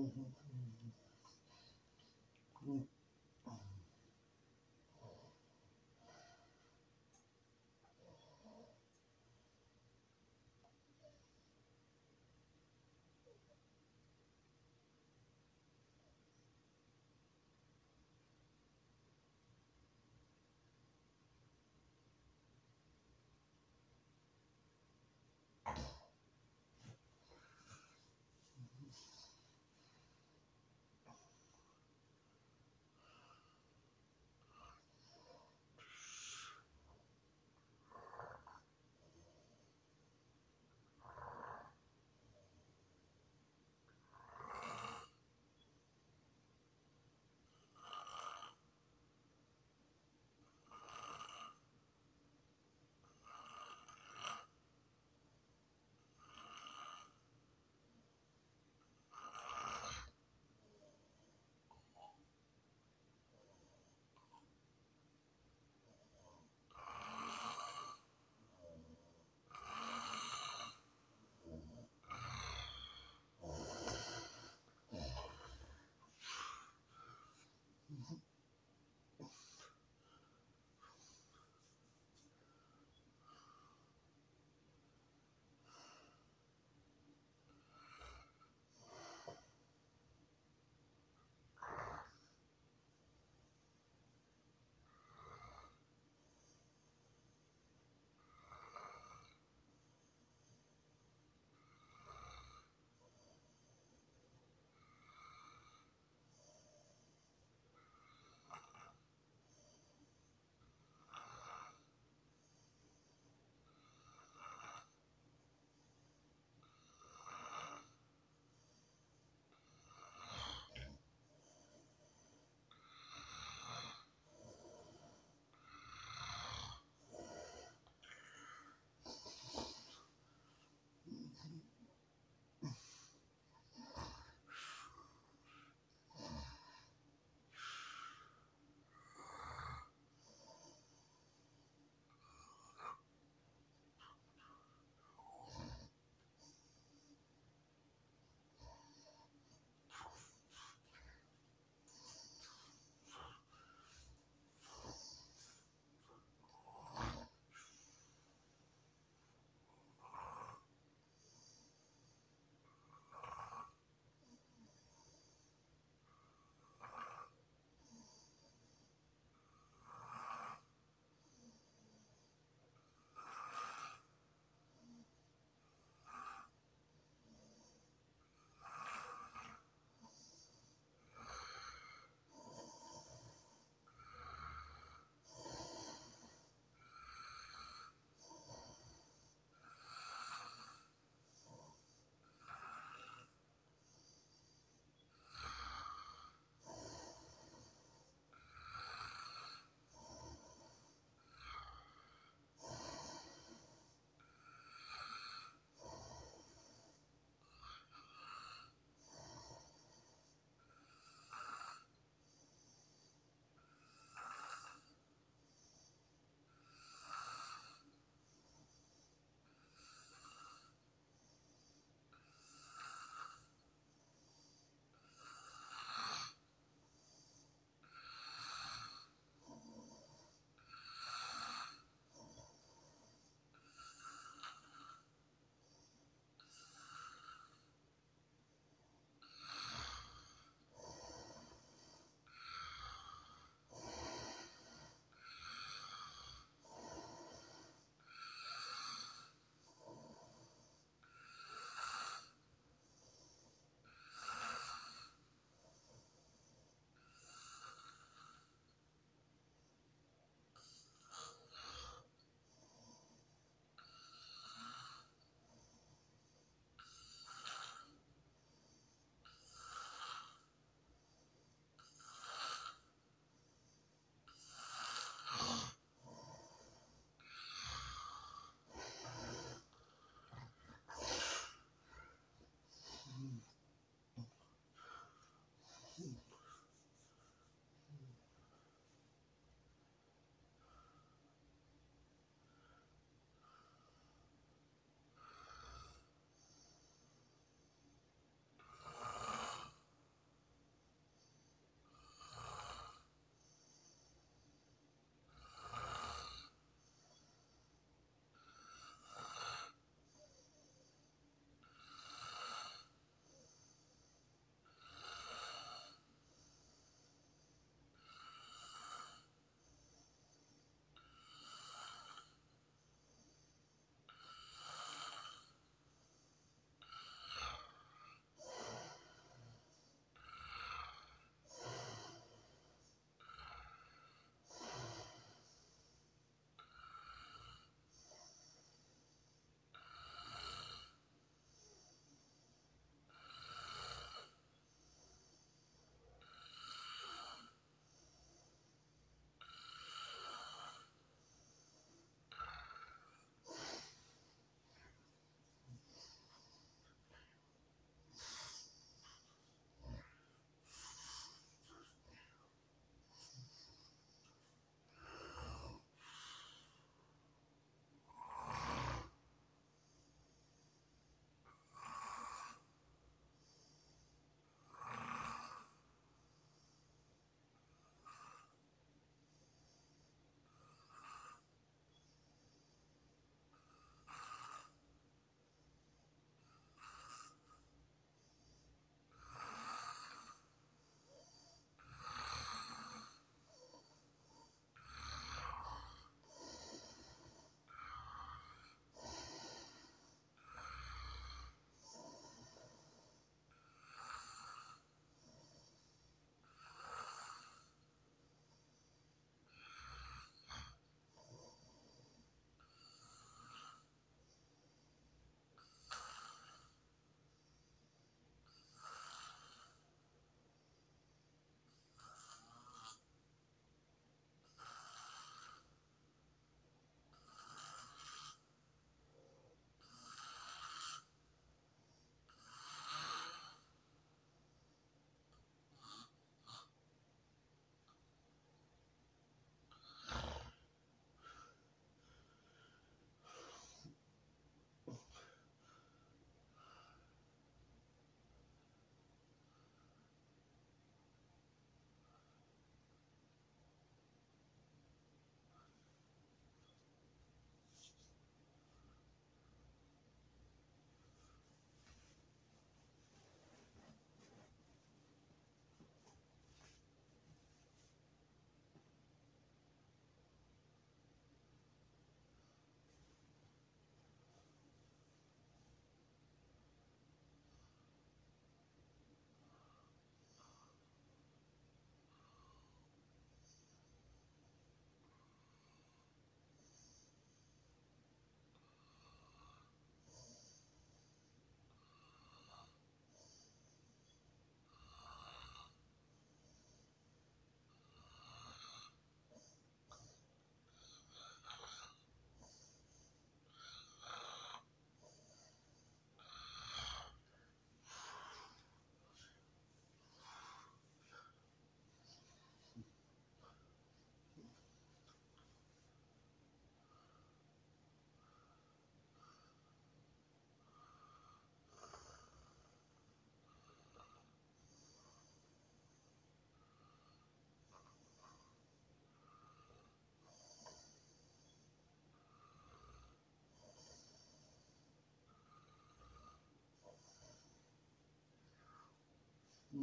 Mm-hmm.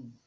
Mm.